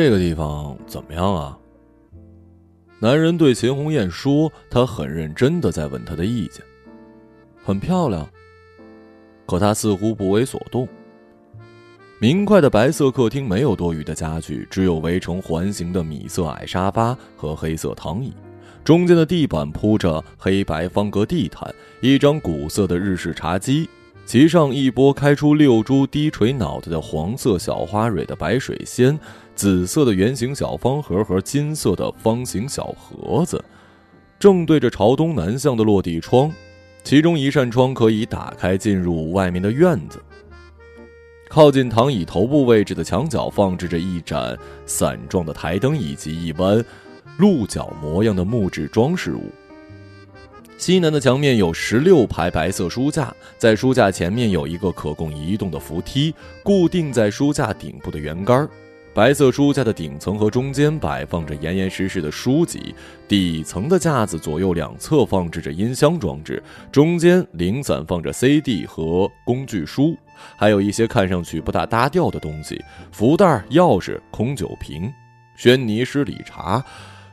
这个地方怎么样啊？男人对秦红艳说：“他很认真的在问她的意见。很漂亮。”可她似乎不为所动。明快的白色客厅没有多余的家具，只有围成环形的米色矮沙发和黑色躺椅，中间的地板铺着黑白方格地毯，一张古色的日式茶几，其上一波开出六株低垂脑袋的黄色小花蕊的白水仙，紫色的圆形小方盒和金色的方形小盒子，正对着朝东南向的落地窗，其中一扇窗可以打开进入外面的院子。靠近躺椅头部位置的墙角放置着一盏伞状的台灯，以及一弯鹿角模样的木质装饰物。西南的墙面有十六排白色书架，在书架前面有一个可供移动的扶梯，固定在书架顶部的圆杆儿。白色书架的顶层和中间摆放着严严实实的书籍，底层的架子左右两侧放置着音箱装置，中间零散放着 CD 和工具书。还有一些看上去不大搭调的东西：福袋、钥匙、空酒瓶、轩尼诗礼茶、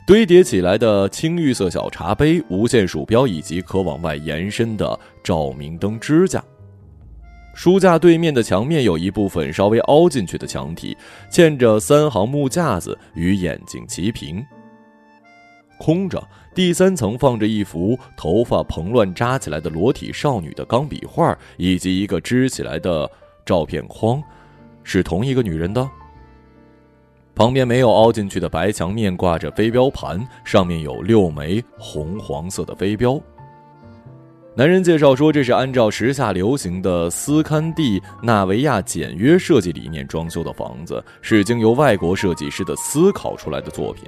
堆叠起来的青绿色小茶杯、无线鼠标以及可往外延伸的照明灯支架。书架对面的墙面有一部分稍微凹进去的墙体，嵌着三行木架子，与眼睛齐平。空着，第三层放着一幅头发蓬乱扎起来的裸体少女的钢笔画，以及一个支起来的照片框，是同一个女人的。旁边没有凹进去的白墙面挂着飞镖盘，上面有六枚红黄色的飞镖。男人介绍说，这是按照时下流行的斯堪的纳维亚简约设计理念装修的房子，是经由外国设计师的思考出来的作品。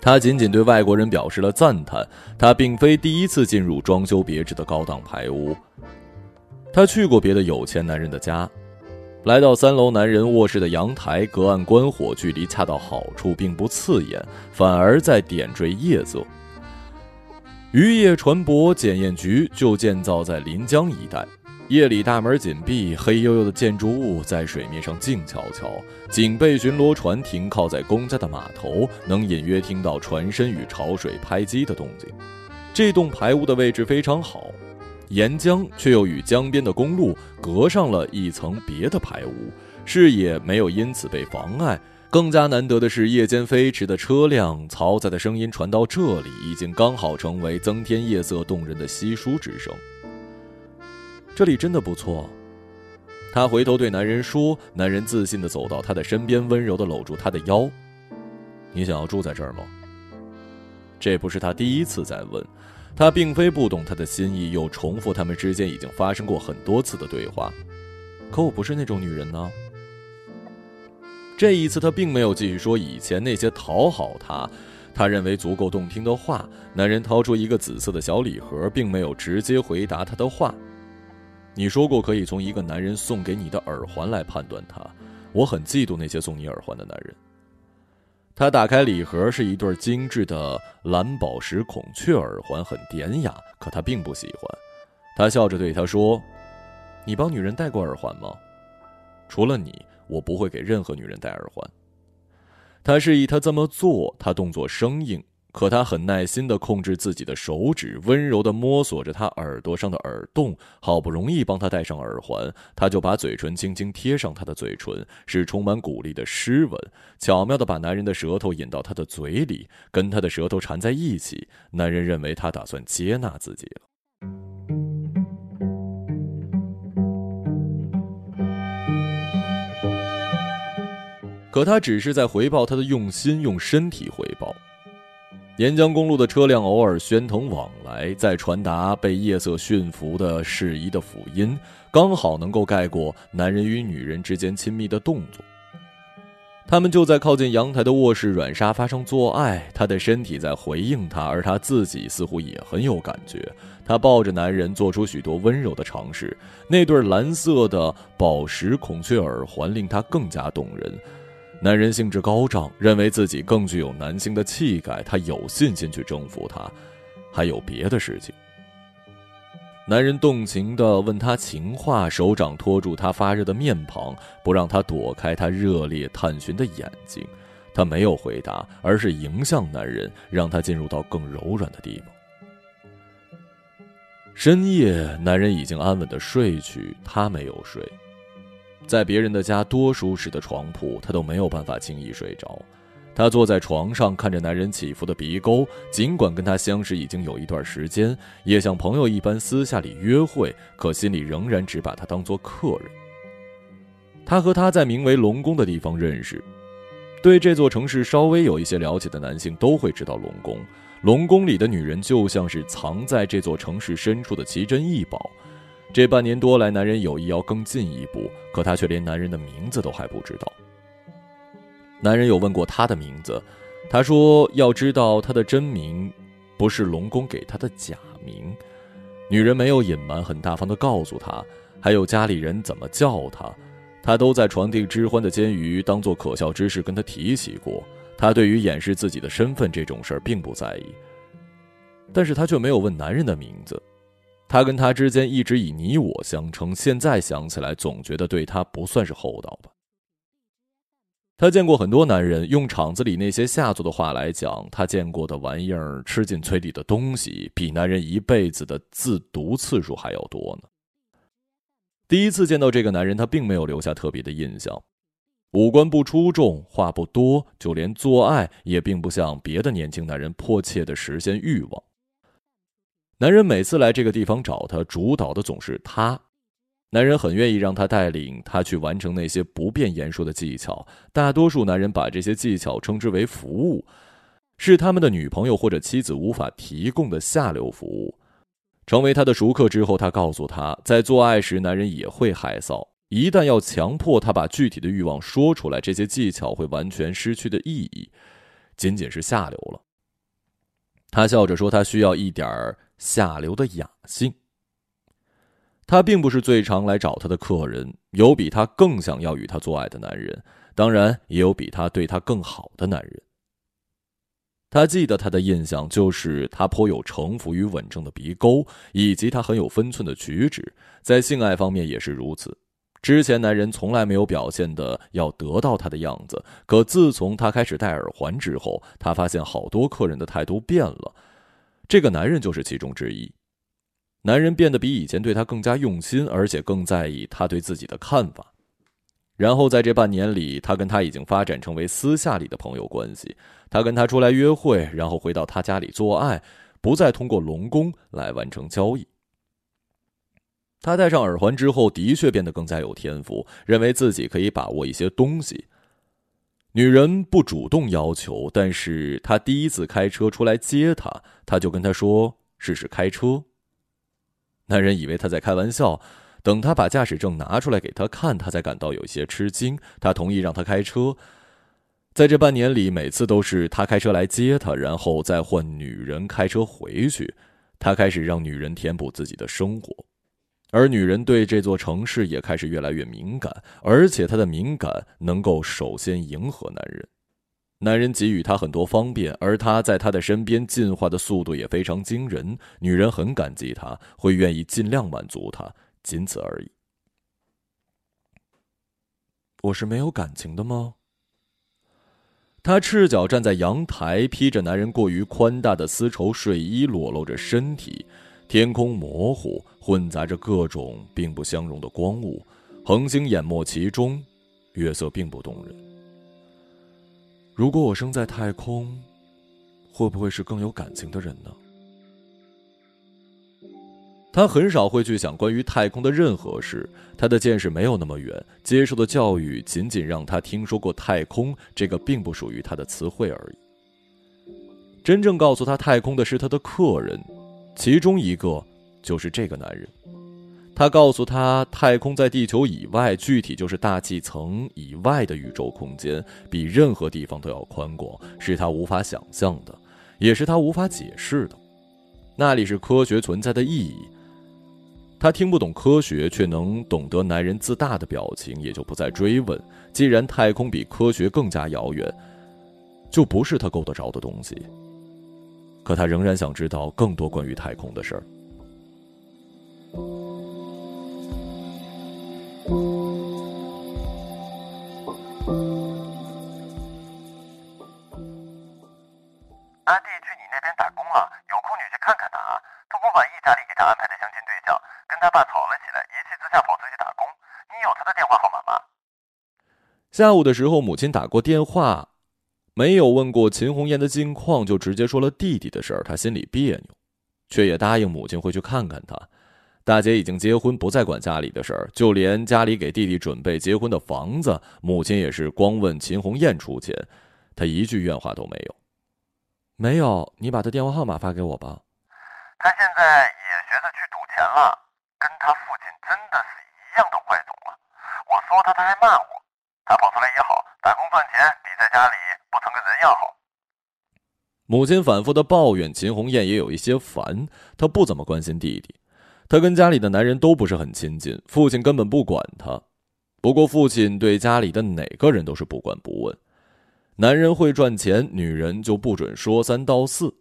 他仅仅对外国人表示了赞叹。他并非第一次进入装修别致的高档排屋。他去过别的有钱男人的家，来到三楼男人卧室的阳台，隔岸观火，距离恰到好处，并不刺眼，反而在点缀夜色。渔业船舶检验局就建造在临江一带。夜里大门紧闭，黑黝黝的建筑物在水面上静悄悄。警备巡逻船停靠在公家的码头，能隐约听到船身与潮水拍击的动静。这栋排屋的位置非常好，沿江却又与江边的公路隔上了一层别的排屋，视野没有因此被妨碍。更加难得的是，夜间飞驰的车辆嘈杂的声音传到这里，已经刚好成为增添夜色动人的稀疏之声。这里真的不错，他回头对男人说。男人自信的走到他的身边，温柔的搂住他的腰。你想要住在这儿吗？这不是他第一次在问，他并非不懂他的心意，又重复他们之间已经发生过很多次的对话。可我不是那种女人呢。这一次他并没有继续说以前那些讨好他，他认为足够动听的话。男人掏出一个紫色的小礼盒，并没有直接回答他的话。你说过可以从一个男人送给你的耳环来判断他，我很嫉妒那些送你耳环的男人。他打开礼盒，是一对精致的蓝宝石孔雀耳环，很典雅，可他并不喜欢。他笑着对他说：“你帮女人戴过耳环吗？除了你，我不会给任何女人戴耳环。”他示意他这么做，他动作生硬。可他很耐心地控制自己的手指，温柔地摸索着他耳朵上的耳洞。好不容易帮他戴上耳环，他就把嘴唇轻轻贴上他的嘴唇，是充满鼓励的湿吻，巧妙地把男人的舌头引到他的嘴里，跟他的舌头缠在一起。男人认为他打算接纳自己了，可他只是在回报他的用心，用身体回报。沿江公路的车辆偶尔喧腾往来，在传达被夜色驯服的适宜的辅音，刚好能够盖过男人与女人之间亲密的动作。他们就在靠近阳台的卧室软沙发上做爱，他的身体在回应他，而他自己似乎也很有感觉。他抱着男人，做出许多温柔的尝试。那对蓝色的宝石孔雀耳环令他更加动人。男人兴致高涨，认为自己更具有男性的气概，他有信心去征服她。还有别的事情。男人动情地问她情话，手掌托住她发热的面庞，不让她躲开他热烈探寻的眼睛。她没有回答，而是迎向男人，让他进入到更柔软的地方。深夜，男人已经安稳的睡去，他没有睡。在别人的家多舒适的床铺，他都没有办法轻易睡着。他坐在床上，看着男人起伏的鼻沟。尽管跟他相识已经有一段时间，也像朋友一般私下里约会，可心里仍然只把他当做客人。他和他在名为龙宫的地方认识。对这座城市稍微有一些了解的男性都会知道，龙宫，龙宫里的女人就像是藏在这座城市深处的奇珍异宝。这半年多来，男人有意要更进一步，可他却连男人的名字都还不知道。男人有问过他的名字，他说要知道他的真名，不是龙宫给他的假名。女人没有隐瞒，很大方的告诉他，还有家里人怎么叫他，他都在传递之欢的煎鱼当做可笑之事跟他提起过。他对于掩饰自己的身份这种事儿并不在意，但是他却没有问男人的名字。他跟他之间一直以你我相称，现在想起来总觉得对他不算是厚道吧。他见过很多男人，用厂子里那些下作的话来讲，他见过的玩意儿、吃进嘴里的东西，比男人一辈子的自毒次数还要多呢。第一次见到这个男人，他并没有留下特别的印象，五官不出众，话不多，就连做爱也并不像别的年轻男人迫切的实现欲望。男人每次来这个地方找他，主导的总是他。男人很愿意让他带领他去完成那些不便言说的技巧。大多数男人把这些技巧称之为服务，是他们的女朋友或者妻子无法提供的下流服务。成为他的熟客之后，他告诉他，在做爱时，男人也会害臊。一旦要强迫他把具体的欲望说出来，这些技巧会完全失去的意义，仅仅是下流了。他笑着说：“他需要一点儿。”下流的雅兴。他并不是最常来找他的客人，有比他更想要与他做爱的男人，当然也有比他对他更好的男人。他记得他的印象就是他颇有城府与稳重的鼻沟，以及他很有分寸的举止，在性爱方面也是如此。之前男人从来没有表现的要得到他的样子，可自从他开始戴耳环之后，他发现好多客人的态度变了。这个男人就是其中之一。男人变得比以前对他更加用心，而且更在意他对自己的看法。然后在这半年里，他跟他已经发展成为私下里的朋友关系。他跟他出来约会，然后回到他家里做爱，不再通过龙宫来完成交易。他戴上耳环之后，的确变得更加有天赋，认为自己可以把握一些东西。女人不主动要求，但是他第一次开车出来接她，他就跟她说试试开车。男人以为他在开玩笑，等他把驾驶证拿出来给他看，他才感到有些吃惊。他同意让他开车，在这半年里，每次都是他开车来接他，然后再换女人开车回去。他开始让女人填补自己的生活。而女人对这座城市也开始越来越敏感，而且她的敏感能够首先迎合男人，男人给予她很多方便，而她在他的身边进化的速度也非常惊人。女人很感激他，会愿意尽量满足他，仅此而已。我是没有感情的吗？她赤脚站在阳台，披着男人过于宽大的丝绸睡衣，裸露着身体。天空模糊，混杂着各种并不相容的光雾，恒星淹没其中，月色并不动人。如果我生在太空，会不会是更有感情的人呢？他很少会去想关于太空的任何事，他的见识没有那么远，接受的教育仅仅让他听说过太空这个并不属于他的词汇而已。真正告诉他太空的是他的客人。其中一个就是这个男人，他告诉他，太空在地球以外，具体就是大气层以外的宇宙空间，比任何地方都要宽广，是他无法想象的，也是他无法解释的。那里是科学存在的意义。他听不懂科学，却能懂得男人自大的表情，也就不再追问。既然太空比科学更加遥远，就不是他够得着的东西。可他仍然想知道更多关于太空的事儿。阿弟去你那边打工了，有空你去看看他啊。他不满意家里给他安排的相亲对象，跟他爸吵了起来，一气之下跑出去打工。你有他的电话号码吗？下午的时候，母亲打过电话，没有问过秦红艳的近况，就直接说了弟弟的事儿。他心里别扭，却也答应母亲会去看看他。大姐已经结婚，不再管家里的事儿，就连家里给弟弟准备结婚的房子，母亲也是光问秦红艳出钱，她一句怨话都没有。没有，你把他电话号码发给我吧。他现在也学着去赌钱了，跟他父亲真的是一样的坏种啊。我说他，他还骂我。他跑出来也好，打工赚钱比在家里不成个人样好。母亲反复的抱怨，秦红艳也有一些烦。她不怎么关心弟弟，她跟家里的男人都不是很亲近，父亲根本不管她。不过父亲对家里的哪个人都是不管不问。男人会赚钱，女人就不准说三道四。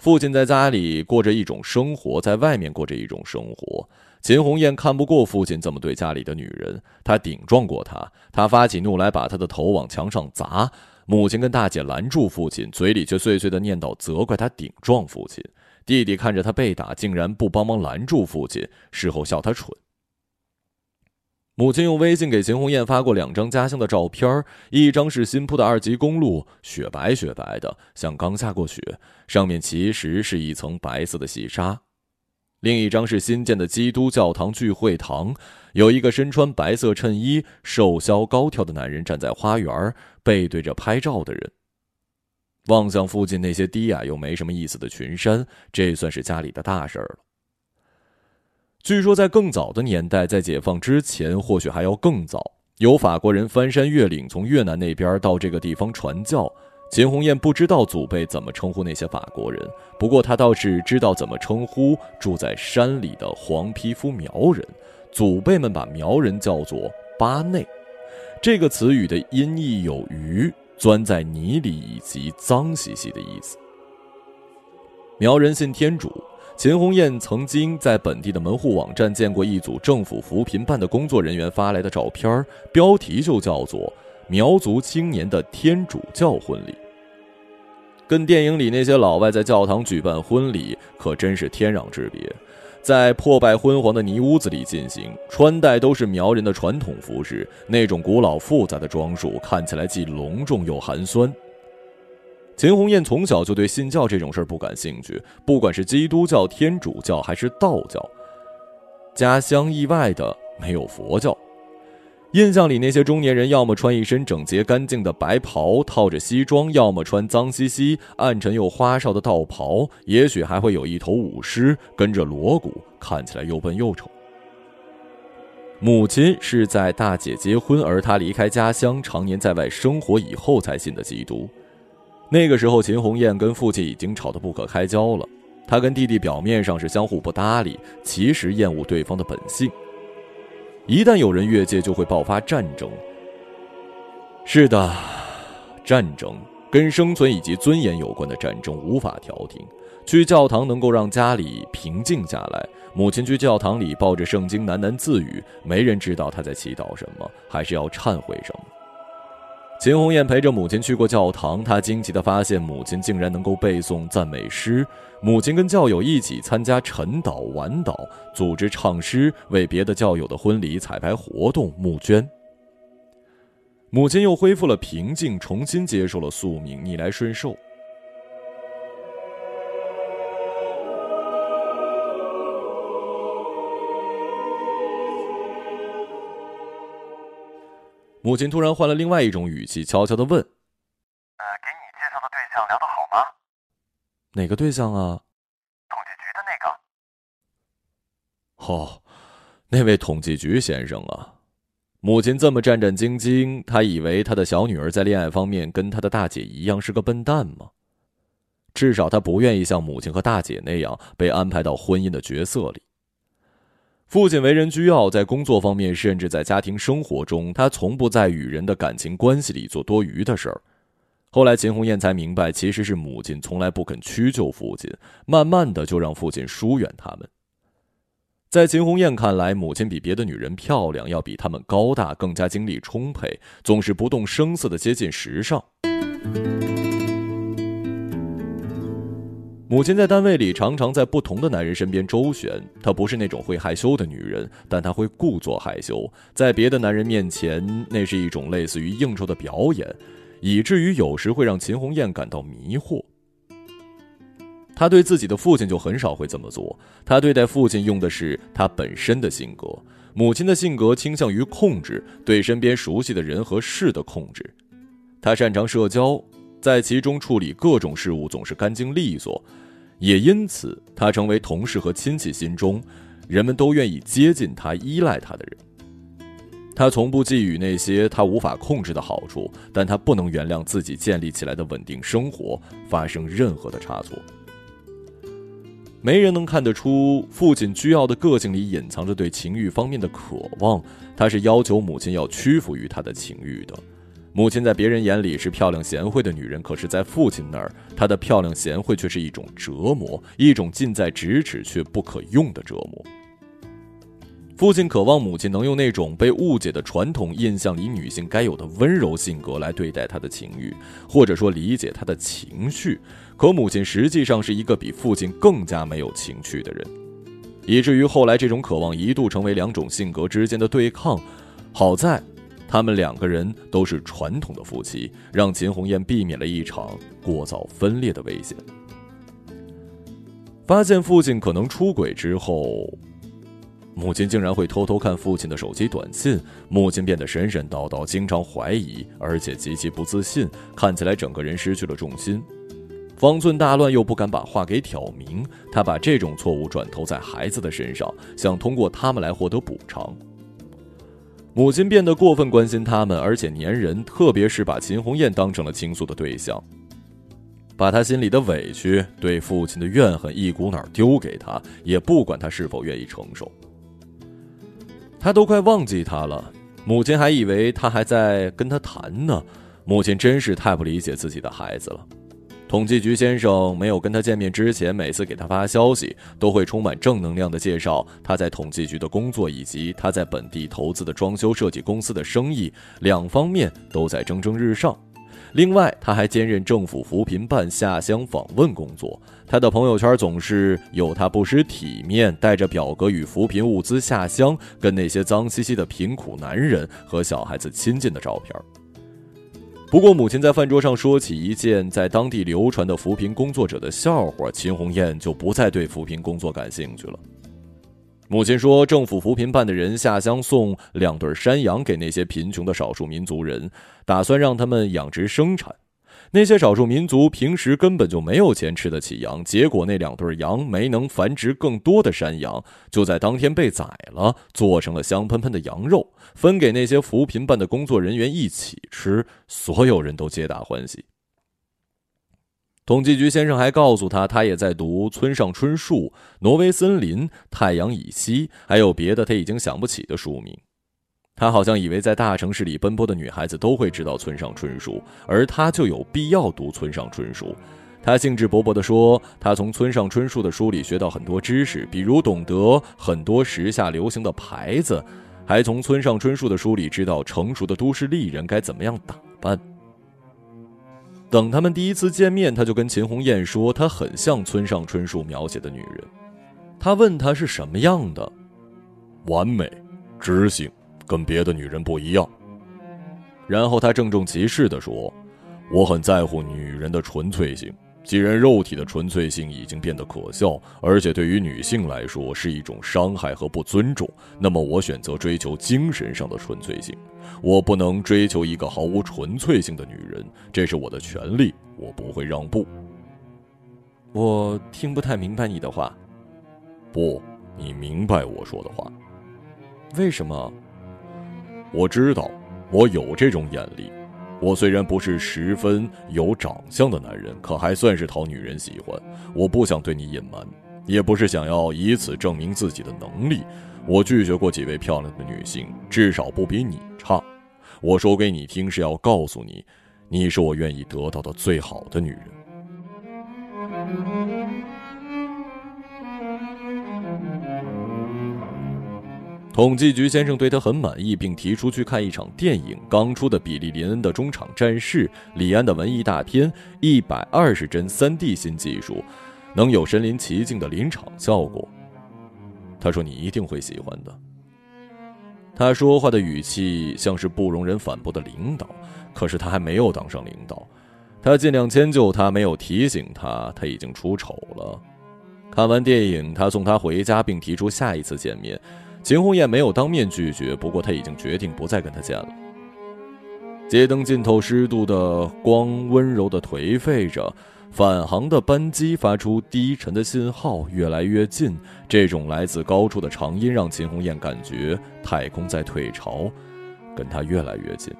父亲在家里过着一种生活，在外面过着一种生活。秦红艳看不过父亲这么对家里的女人，她顶撞过他，她发起怒来，把他的头往墙上砸。母亲跟大姐拦住父亲，嘴里却碎碎的念叨，责怪他顶撞父亲。弟弟看着他被打，竟然不帮忙拦住父亲，事后笑他蠢。母亲用微信给秦红艳发过两张家乡的照片，一张是新铺的二级公路，雪白雪白的，像刚下过雪，上面其实是一层白色的细沙；另一张是新建的基督教堂聚会堂，有一个身穿白色衬衣、瘦削高挑的男人站在花园，背对着拍照的人，望向附近那些低矮又没什么意思的群山，这算是家里的大事儿了。据说，在更早的年代，在解放之前，或许还要更早，有法国人翻山越岭，从越南那边到这个地方传教。秦红艳不知道祖辈怎么称呼那些法国人，不过她倒是知道怎么称呼住在山里的黄皮肤苗人。祖辈们把苗人叫做“巴内”，这个词语的音译有鱼钻在泥里以及脏兮兮的意思。苗人信天主。秦红艳曾经在本地的门户网站见过一组政府扶贫办的工作人员发来的照片，标题就叫做“苗族青年的天主教婚礼”，跟电影里那些老外在教堂举办婚礼可真是天壤之别。在破败昏黄的泥屋子里进行，穿戴都是苗人的传统服饰，那种古老复杂的装束看起来既隆重又寒酸。秦红艳从小就对信教这种事儿不感兴趣，不管是基督教、天主教还是道教。家乡意外的没有佛教。印象里那些中年人，要么穿一身整洁干净的白袍套着西装，要么穿脏兮兮、暗沉又花哨的道袍，也许还会有一头舞狮跟着锣鼓，看起来又笨又丑。母亲是在大姐结婚，而她离开家乡，常年在外生活以后才信的基督。那个时候，秦红艳跟父亲已经吵得不可开交了。她跟弟弟表面上是相互不搭理，其实厌恶对方的本性。一旦有人越界，就会爆发战争。是的，战争跟生存以及尊严有关的战争无法调停。去教堂能够让家里平静下来。母亲去教堂里抱着圣经喃喃自语，没人知道她在祈祷什么，还是要忏悔什么。秦红艳陪着母亲去过教堂，她惊奇地发现母亲竟然能够背诵赞美诗。母亲跟教友一起参加晨祷、晚祷，组织唱诗，为别的教友的婚礼彩排活动募捐。母亲又恢复了平静，重新接受了宿命，逆来顺受。母亲突然换了另外一种语气，悄悄的问：“呃，给你介绍的对象聊得好吗？哪个对象啊？统计局的那个。哦，那位统计局先生啊。”母亲这么战战兢兢，她以为她的小女儿在恋爱方面跟她的大姐一样是个笨蛋吗？至少她不愿意像母亲和大姐那样被安排到婚姻的角色里。父亲为人居傲，在工作方面，甚至在家庭生活中，他从不在与人的感情关系里做多余的事儿。后来，秦红艳才明白，其实是母亲从来不肯屈就父亲，慢慢的就让父亲疏远他们。在秦红艳看来，母亲比别的女人漂亮，要比她们高大，更加精力充沛，总是不动声色的接近时尚。母亲在单位里常常在不同的男人身边周旋，她不是那种会害羞的女人，但她会故作害羞，在别的男人面前，那是一种类似于应酬的表演，以至于有时会让秦红艳感到迷惑。她对自己的父亲就很少会这么做，她对待父亲用的是她本身的性格。母亲的性格倾向于控制，对身边熟悉的人和事的控制。她擅长社交，在其中处理各种事务总是干净利索，也因此他成为同事和亲戚心中人们都愿意接近他、依赖他的人。他从不觊觎那些他无法控制的好处，但他不能原谅自己建立起来的稳定生活发生任何的差错。没人能看得出父亲倨傲的个性里隐藏着对情欲方面的渴望。他是要求母亲要屈服于他的情欲的。母亲在别人眼里是漂亮贤惠的女人，可是，在父亲那儿，她的漂亮贤惠却是一种折磨，一种近在咫尺却不可用的折磨。父亲渴望母亲能用那种被误解的传统印象里女性该有的温柔性格来对待他的情欲，或者说理解他的情绪。可母亲实际上是一个比父亲更加没有情趣的人，以至于后来这种渴望一度成为两种性格之间的对抗。好在，他们两个人都是传统的夫妻，让秦红艳避免了一场过早分裂的危险。发现父亲可能出轨之后，母亲竟然会偷偷看父亲的手机短信，母亲变得神神叨叨，经常怀疑，而且极其不自信，看起来整个人失去了重心。方寸大乱，又不敢把话给挑明，他把这种错误转投在孩子的身上，想通过他们来获得补偿。母亲变得过分关心他们，而且粘人，特别是把秦红艳当成了倾诉的对象，把她心里的委屈、对父亲的怨恨一股脑丢给他，也不管他是否愿意承受。他都快忘记他了，母亲还以为他还在跟他谈呢。母亲真是太不理解自己的孩子了。统计局先生没有跟他见面之前，每次给他发消息，都会充满正能量的介绍他在统计局的工作，以及他在本地投资的装修设计公司的生意，两方面都在蒸蒸日上。另外，他还兼任政府扶贫办下乡访问工作，他的朋友圈总是有他不失体面，带着表格与扶贫物资下乡，跟那些脏兮兮的贫苦男人和小孩子亲近的照片。不过，母亲在饭桌上说起一件在当地流传的扶贫工作者的笑话，秦红艳就不再对扶贫工作感兴趣了。母亲说，政府扶贫办的人下乡送两对山羊给那些贫穷的少数民族人，打算让他们养殖生产。那些少数民族平时根本就没有钱吃得起羊，结果那两对羊没能繁殖更多的山羊，就在当天被宰了，做成了香喷喷的羊肉，分给那些扶贫办的工作人员一起吃，所有人都皆大欢喜。统计局先生还告诉他，他也在读村上春树《挪威森林》《太阳以西》，还有别的他已经想不起的书名。他好像以为在大城市里奔波的女孩子都会知道村上春树，而他就有必要读村上春树。他兴致勃勃地说：“他从村上春树的书里学到很多知识，比如懂得很多时下流行的牌子，还从村上春树的书里知道成熟的都市丽人该怎么样打扮。”等他们第一次见面，他就跟秦红艳说：“她很像村上春树描写的女人。”他问她是什么样的，完美，知性。跟别的女人不一样。然后他郑重其事地说：“我很在乎女人的纯粹性。既然肉体的纯粹性已经变得可笑，而且对于女性来说是一种伤害和不尊重，那么我选择追求精神上的纯粹性。我不能追求一个毫无纯粹性的女人，这是我的权利，我不会让步。”我听不太明白你的话。不，你明白我说的话。为什么？我知道，我有这种眼力。我虽然不是十分有长相的男人，可还算是讨女人喜欢。我不想对你隐瞒，也不是想要以此证明自己的能力。我拒绝过几位漂亮的女性，至少不比你差。我说给你听是要告诉你，你是我愿意得到的最好的女人。统计局先生对他很满意，并提出去看一场电影：刚出的比利林恩的中场战事，李安的文艺大片，一百二十帧三 D 新技术，能有身临其境的临场效果。他说：“你一定会喜欢的。”他说话的语气像是不容人反驳的领导，可是他还没有当上领导。他尽量迁就他，没有提醒他，他已经出丑了。看完电影，他送他回家，并提出下一次见面。秦红艳没有当面拒绝，不过她已经决定不再跟他见了。街灯浸透，湿度的光温柔的颓废着，返航的班机发出低沉的信号，越来越近。这种来自高处的长音让秦红艳感觉太空在退潮，跟他越来越近。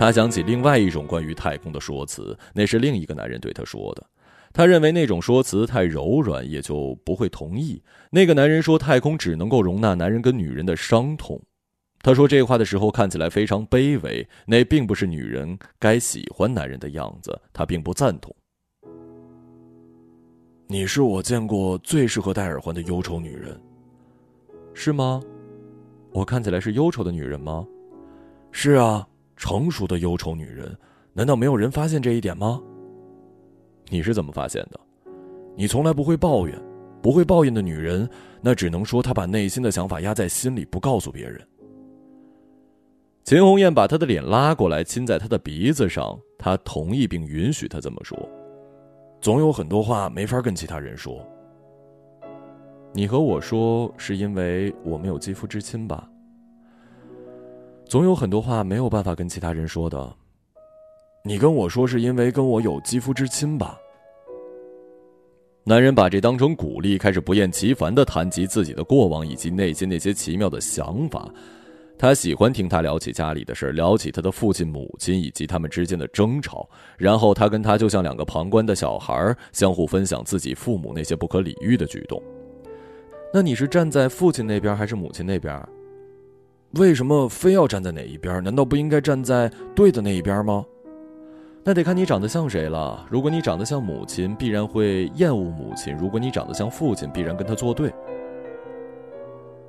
他想起另外一种关于太空的说辞，那是另一个男人对他说的。他认为那种说辞太柔软，也就不会同意。那个男人说，太空只能够容纳男人跟女人的伤痛。他说这话的时候看起来非常卑微，那并不是女人该喜欢男人的样子。他并不赞同。你是我见过最适合戴耳环的忧愁女人，是吗？我看起来是忧愁的女人吗？是啊。成熟的忧愁女人，难道没有人发现这一点吗？你是怎么发现的？你从来不会抱怨，不会抱怨的女人，那只能说她把内心的想法压在心里，不告诉别人。秦红艳把他的脸拉过来，亲在他的鼻子上，他同意并允许他这么说。总有很多话没法跟其他人说。你和我说，是因为我们有肌肤之亲吧？总有很多话没有办法跟其他人说的。你跟我说是因为跟我有肌肤之亲吧？男人把这当成鼓励，开始不厌其烦的谈及自己的过往以及内心那些奇妙的想法。他喜欢听他聊起家里的事儿聊起他的父亲、母亲以及他们之间的争吵。然后他跟他就像两个旁观的小孩，相互分享自己父母那些不可理喻的举动。那你是站在父亲那边还是母亲那边？为什么非要站在哪一边？难道不应该站在对的那一边吗？那得看你长得像谁了。如果你长得像母亲，必然会厌恶母亲；如果你长得像父亲，必然跟他作对。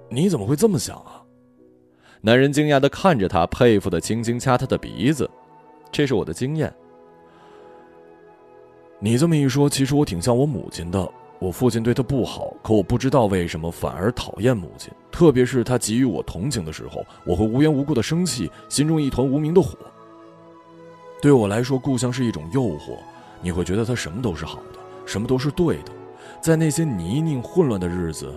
你怎么会这么想啊？男人惊讶的看着他，佩服的轻轻掐他的鼻子。这是我的经验。你这么一说，其实我挺像我母亲的。我父亲对他不好，可我不知道为什么反而讨厌母亲。特别是他给予我同情的时候，我会无缘无故的生气，心中一团无名的火。对我来说，故乡是一种诱惑，你会觉得它什么都是好的，什么都是对的。在那些泥泞混乱的日子，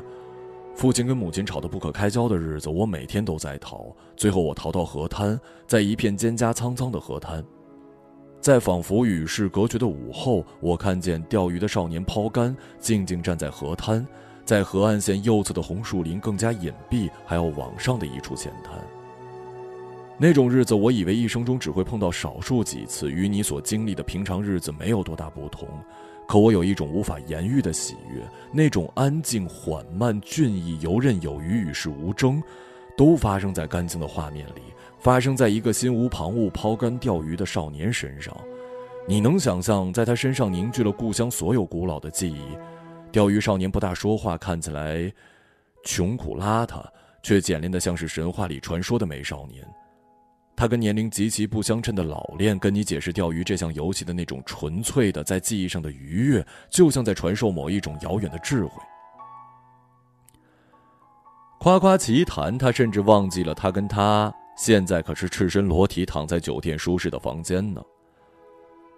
父亲跟母亲吵得不可开交的日子，我每天都在逃。最后，我逃到河滩，在一片蒹葭苍苍的河滩。在仿佛与世隔绝的午后，我看见钓鱼的少年抛竿，静静站在河滩，在河岸线右侧的红树林更加隐蔽，还要往上的一处浅滩。那种日子，我以为一生中只会碰到少数几次，与你所经历的平常日子没有多大不同。可我有一种无法言喻的喜悦，那种安静、缓慢、俊逸、游刃有余、与世无争，都发生在干净的画面里。发生在一个心无旁骛抛竿钓鱼的少年身上，你能想象，在他身上凝聚了故乡所有古老的记忆。钓鱼少年不大说话，看起来穷苦邋遢，却简练的像是神话里传说的美少年。他跟年龄极其不相称的老练，跟你解释钓鱼这项游戏的那种纯粹的在记忆上的愉悦，就像在传授某一种遥远的智慧。夸夸其谈，他甚至忘记了他跟他。现在可是赤身裸体躺在酒店舒适的房间呢。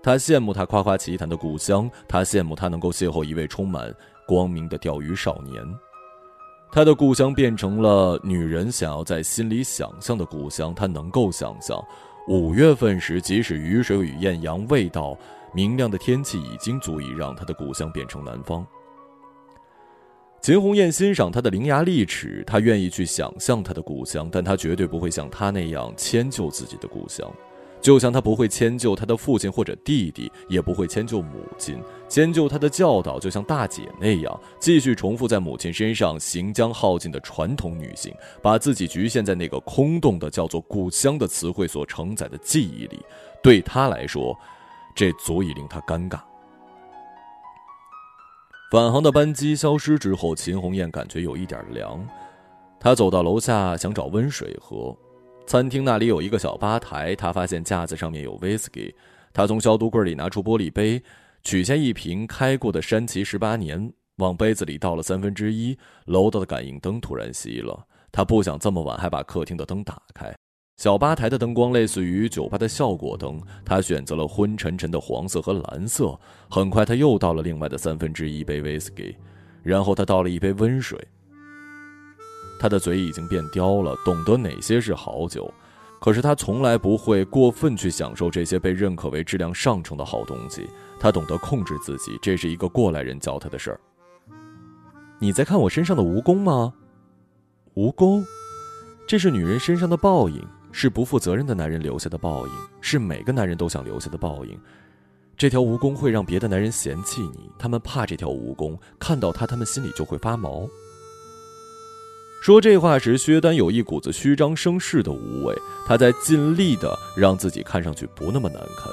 他羡慕他夸夸其谈的故乡，他羡慕他能够邂逅一位充满光明的钓鱼少年。他的故乡变成了女人想要在心里想象的故乡。他能够想象，五月份时，即使雨水与艳阳未到，明亮的天气已经足以让他的故乡变成南方。秦红艳欣赏他的伶牙俐齿，她愿意去想象他的故乡，但她绝对不会像他那样迁就自己的故乡。就像他不会迁就他的父亲或者弟弟，也不会迁就母亲。迁就他的教导，就像大姐那样，继续重复在母亲身上行将耗尽的传统女性，把自己局限在那个空洞的叫做故乡的词汇所承载的记忆里。对他来说，这足以令他尴尬。返航的班机消失之后，秦红艳感觉有一点凉。她走到楼下，想找温水喝。餐厅那里有一个小吧台，她发现架子上面有威士忌。她从消毒柜里拿出玻璃杯，取下一瓶开过的山崎十八年，往杯子里倒了三分之一。楼道的感应灯突然熄了，她不想这么晚还把客厅的灯打开。小吧台的灯光类似于酒吧的效果灯，他选择了昏沉沉的黄色和蓝色。很快，他又倒了另外的三分之一杯威士忌，然后他倒了一杯温水。他的嘴已经变刁了，懂得哪些是好酒，可是他从来不会过分去享受这些被认可为质量上乘的好东西。他懂得控制自己，这是一个过来人教他的事儿。你在看我身上的蜈蚣吗？蜈蚣，这是女人身上的报应。是不负责任的男人留下的报应，是每个男人都想留下的报应。这条蜈蚣会让别的男人嫌弃你，他们怕这条蜈蚣，看到他，他们心里就会发毛。说这话时，薛丹有一股子虚张声势的无畏，他在尽力的让自己看上去不那么难堪。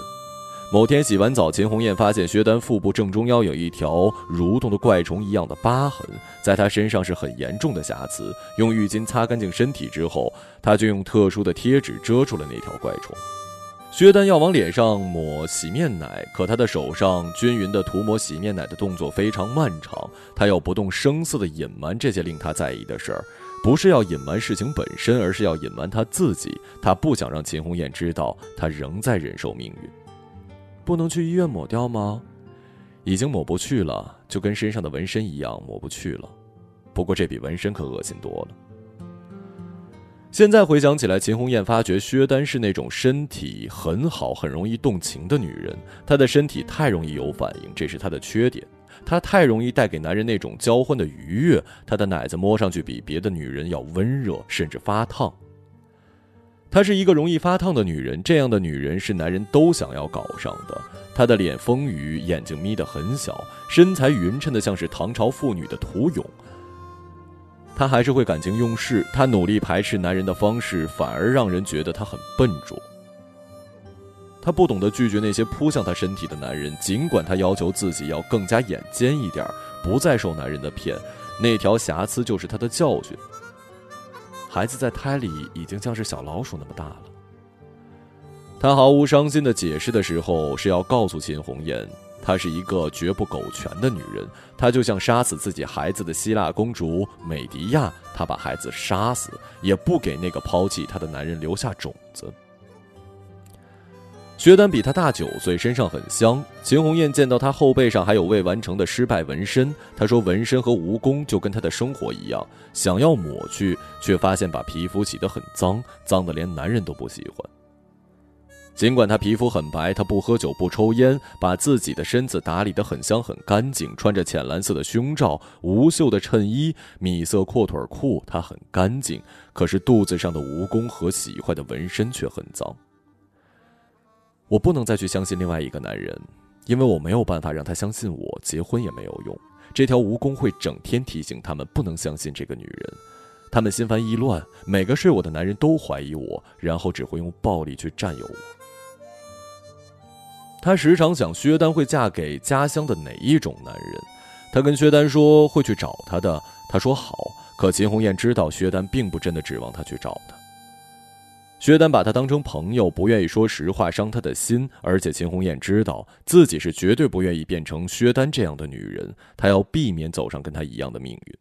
某天洗完澡，秦红艳发现薛丹腹部正中央有一条蠕动的怪虫一样的疤痕，在她身上是很严重的瑕疵。用浴巾擦干净身体之后，她就用特殊的贴纸遮住了那条怪虫。薛丹要往脸上抹洗面奶，可他的手上均匀的涂抹洗面奶的动作非常漫长，他要不动声色的隐瞒这些令他在意的事儿，不是要隐瞒事情本身，而是要隐瞒他自己。他不想让秦红艳知道，他仍在忍受命运。不能去医院抹掉吗？已经抹不去了，就跟身上的纹身一样抹不去了。不过这比纹身可恶心多了。现在回想起来，秦红艳发觉薛丹是那种身体很好、很容易动情的女人。她的身体太容易有反应，这是她的缺点。她太容易带给男人那种交欢的愉悦。她的奶子摸上去比别的女人要温热，甚至发烫。她是一个容易发烫的女人，这样的女人是男人都想要搞上的。她的脸丰腴，眼睛眯得很小，身材匀称的像是唐朝妇女的图俑。她还是会感情用事，她努力排斥男人的方式，反而让人觉得她很笨拙。她不懂得拒绝那些扑向她身体的男人，尽管她要求自己要更加眼尖一点，不再受男人的骗。那条瑕疵就是她的教训。孩子在胎里已经像是小老鼠那么大了。他毫无伤心的解释的时候，是要告诉秦红艳，她是一个绝不苟全的女人。她就像杀死自己孩子的希腊公主美迪亚，她把孩子杀死，也不给那个抛弃她的男人留下种子。薛丹比他大九岁，身上很香。秦红艳见到他后背上还有未完成的失败纹身，她说纹身和蜈蚣就跟他的生活一样，想要抹去，却发现把皮肤洗得很脏，脏的连男人都不喜欢。尽管他皮肤很白，他不喝酒不抽烟，把自己的身子打理得很香很干净，穿着浅蓝色的胸罩、无袖的衬衣、米色阔腿裤，他很干净。可是肚子上的蜈蚣和洗坏的纹身却很脏。我不能再去相信另外一个男人，因为我没有办法让他相信我。结婚也没有用，这条蜈蚣会整天提醒他们不能相信这个女人。他们心烦意乱，每个睡我的男人都怀疑我，然后只会用暴力去占有我。他时常想薛丹会嫁给家乡的哪一种男人，他跟薛丹说会去找他的，他说好。可秦红艳知道薛丹并不真的指望他去找他。薛丹把他当成朋友，不愿意说实话，伤他的心。而且秦红艳知道自己是绝对不愿意变成薛丹这样的女人，她要避免走上跟他一样的命运。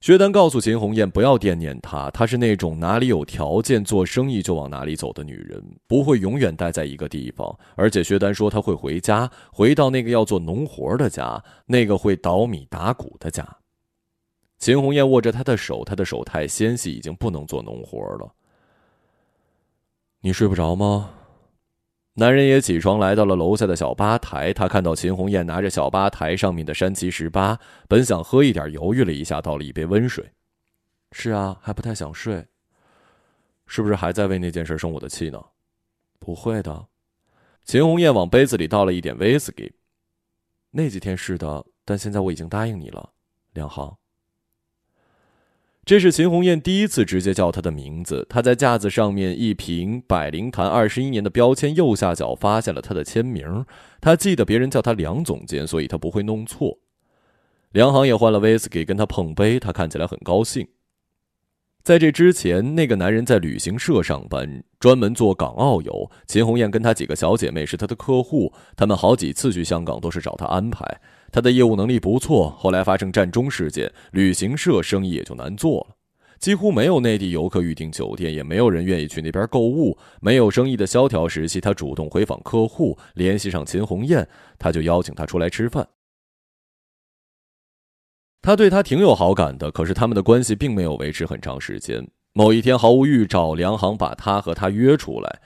薛丹告诉秦红艳不要惦念他，她是那种哪里有条件做生意就往哪里走的女人，不会永远待在一个地方。而且薛丹说他会回家，回到那个要做农活的家，那个会捣米打谷的家。秦红艳握着他的手，他的手太纤细，已经不能做农活了。你睡不着吗？男人也起床，来到了楼下的小吧台。他看到秦红艳拿着小吧台上面的山崎十八，本想喝一点，犹豫了一下，倒了一杯温水。是啊，还不太想睡。是不是还在为那件事生我的气呢？不会的。秦红艳往杯子里倒了一点威士忌。那几天是的，但现在我已经答应你了，梁航。这是秦红艳第一次直接叫他的名字。他在架子上面一瓶百灵坛二十一年的标签右下角发现了他的签名。他记得别人叫他梁总监，所以他不会弄错。梁行也换了威士忌跟他碰杯，他看起来很高兴。在这之前，那个男人在旅行社上班，专门做港澳游。秦红艳跟他几个小姐妹是他的客户，他们好几次去香港都是找他安排。他的业务能力不错，后来发生战中事件，旅行社生意也就难做了，几乎没有内地游客预订酒店，也没有人愿意去那边购物。没有生意的萧条时期，他主动回访客户，联系上秦红艳，他就邀请他出来吃饭。他对他挺有好感的，可是他们的关系并没有维持很长时间。某一天，毫无预兆，梁航把他和他约出来，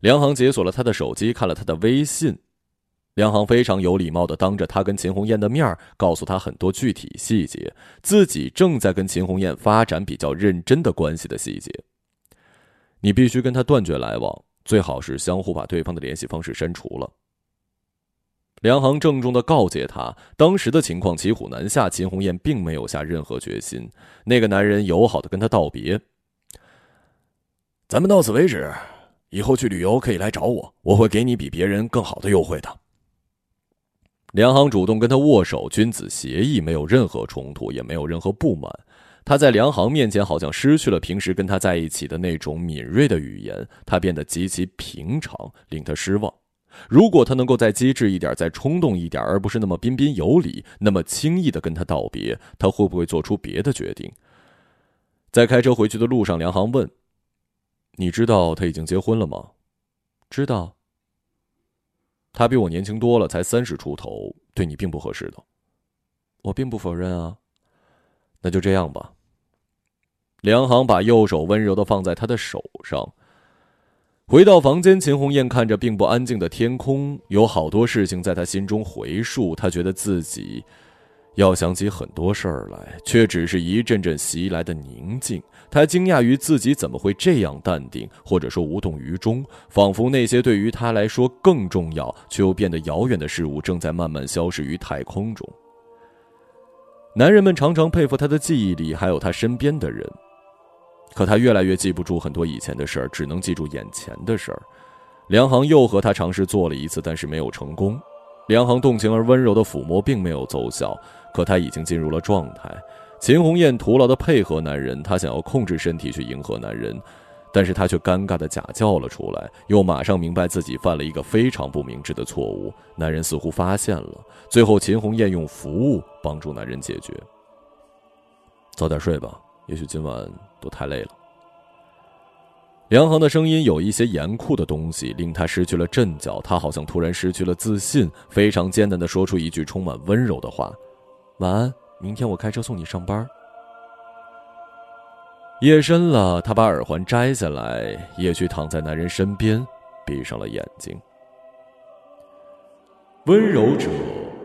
梁航解锁了他的手机，看了他的微信。梁航非常有礼貌的当着他跟秦红艳的面告诉他很多具体细节，自己正在跟秦红艳发展比较认真的关系的细节。你必须跟他断绝来往，最好是相互把对方的联系方式删除了。梁航郑重的告诫他，当时的情况骑虎难下，秦红艳并没有下任何决心。那个男人友好的跟他道别：“咱们到此为止，以后去旅游可以来找我，我会给你比别人更好的优惠的。”梁航主动跟他握手，君子协议，没有任何冲突，也没有任何不满。他在梁航面前好像失去了平时跟他在一起的那种敏锐的语言，他变得极其平常，令他失望。如果他能够再机智一点，再冲动一点，而不是那么彬彬有礼，那么轻易的跟他道别，他会不会做出别的决定？在开车回去的路上，梁航问：“你知道他已经结婚了吗？”“知道。”他比我年轻多了，才三十出头，对你并不合适的。我并不否认啊。那就这样吧。梁航把右手温柔的放在他的手上。回到房间，秦红艳看着并不安静的天空，有好多事情在他心中回溯。他觉得自己。要想起很多事儿来，却只是一阵阵袭来的宁静。他惊讶于自己怎么会这样淡定，或者说无动于衷，仿佛那些对于他来说更重要却又变得遥远的事物，正在慢慢消失于太空中。男人们常常佩服他的记忆力，还有他身边的人，可他越来越记不住很多以前的事儿，只能记住眼前的事儿。梁航又和他尝试做了一次，但是没有成功。梁航动情而温柔的抚摸并没有奏效。可他已经进入了状态，秦红艳徒劳的配合男人，她想要控制身体去迎合男人，但是她却尴尬的假叫了出来，又马上明白自己犯了一个非常不明智的错误。男人似乎发现了，最后秦红艳用服务帮助男人解决。早点睡吧，也许今晚都太累了。梁航的声音有一些严酷的东西，令他失去了阵脚，他好像突然失去了自信，非常艰难的说出一句充满温柔的话。晚安，明天我开车送你上班。夜深了，他把耳环摘下来，也去躺在男人身边，闭上了眼睛。温柔者，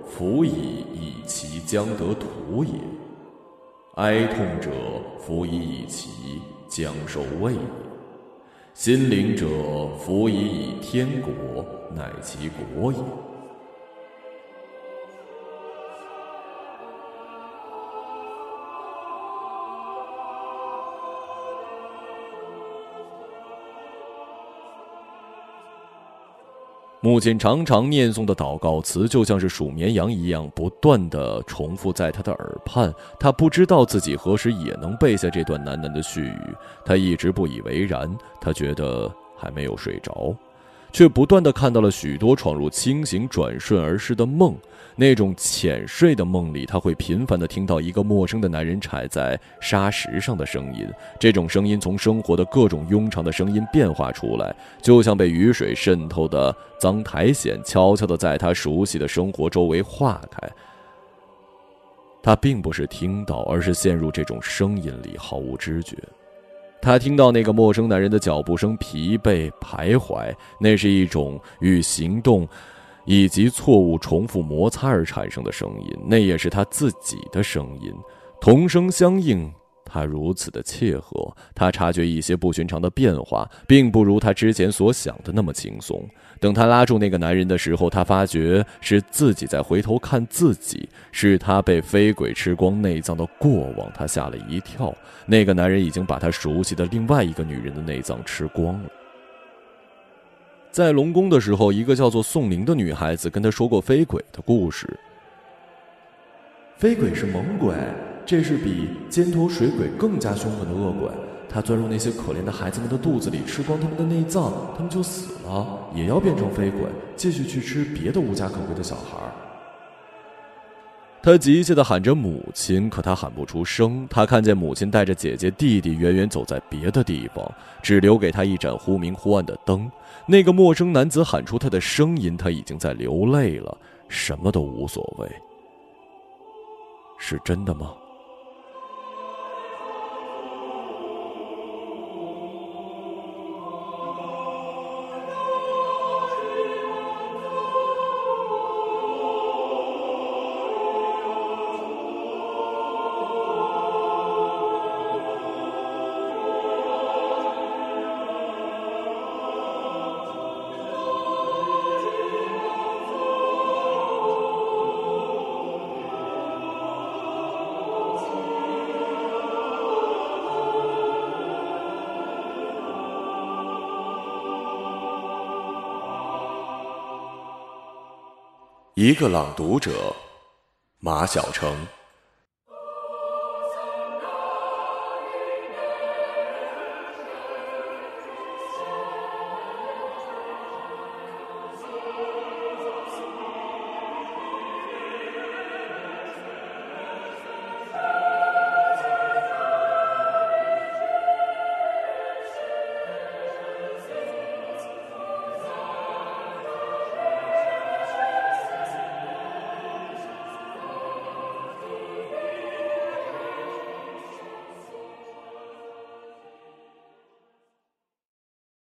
辅以以其将得土也；哀痛者，辅以以其将受位也；心灵者，辅以以天国，乃其国也。母亲常常念诵的祷告词，就像是数绵羊一样，不断的重复在他的耳畔。他不知道自己何时也能背下这段喃喃的絮语，他一直不以为然，他觉得还没有睡着。却不断的看到了许多闯入清醒、转瞬而逝的梦，那种浅睡的梦里，他会频繁的听到一个陌生的男人踩在沙石上的声音。这种声音从生活的各种庸常的声音变化出来，就像被雨水渗透的脏苔藓，悄悄的在他熟悉的生活周围化开。他并不是听到，而是陷入这种声音里，毫无知觉。他听到那个陌生男人的脚步声，疲惫徘徊，那是一种与行动以及错误重复摩擦而产生的声音，那也是他自己的声音，同声相应。他如此的契合，他察觉一些不寻常的变化，并不如他之前所想的那么轻松。等他拉住那个男人的时候，他发觉是自己在回头看自己，是他被飞鬼吃光内脏的过往。他吓了一跳，那个男人已经把他熟悉的另外一个女人的内脏吃光了。在龙宫的时候，一个叫做宋玲的女孩子跟他说过飞鬼的故事。飞鬼是猛鬼，这是比尖头水鬼更加凶狠的恶鬼。他钻入那些可怜的孩子们的肚子里，吃光他们的内脏，他们就死了，也要变成飞鬼，继续去吃别的无家可归的小孩。他急切地喊着母亲，可他喊不出声。他看见母亲带着姐姐、弟弟远远走在别的地方，只留给他一盏忽明忽暗的灯。那个陌生男子喊出他的声音，他已经在流泪了，什么都无所谓。是真的吗？一个朗读者，马晓成。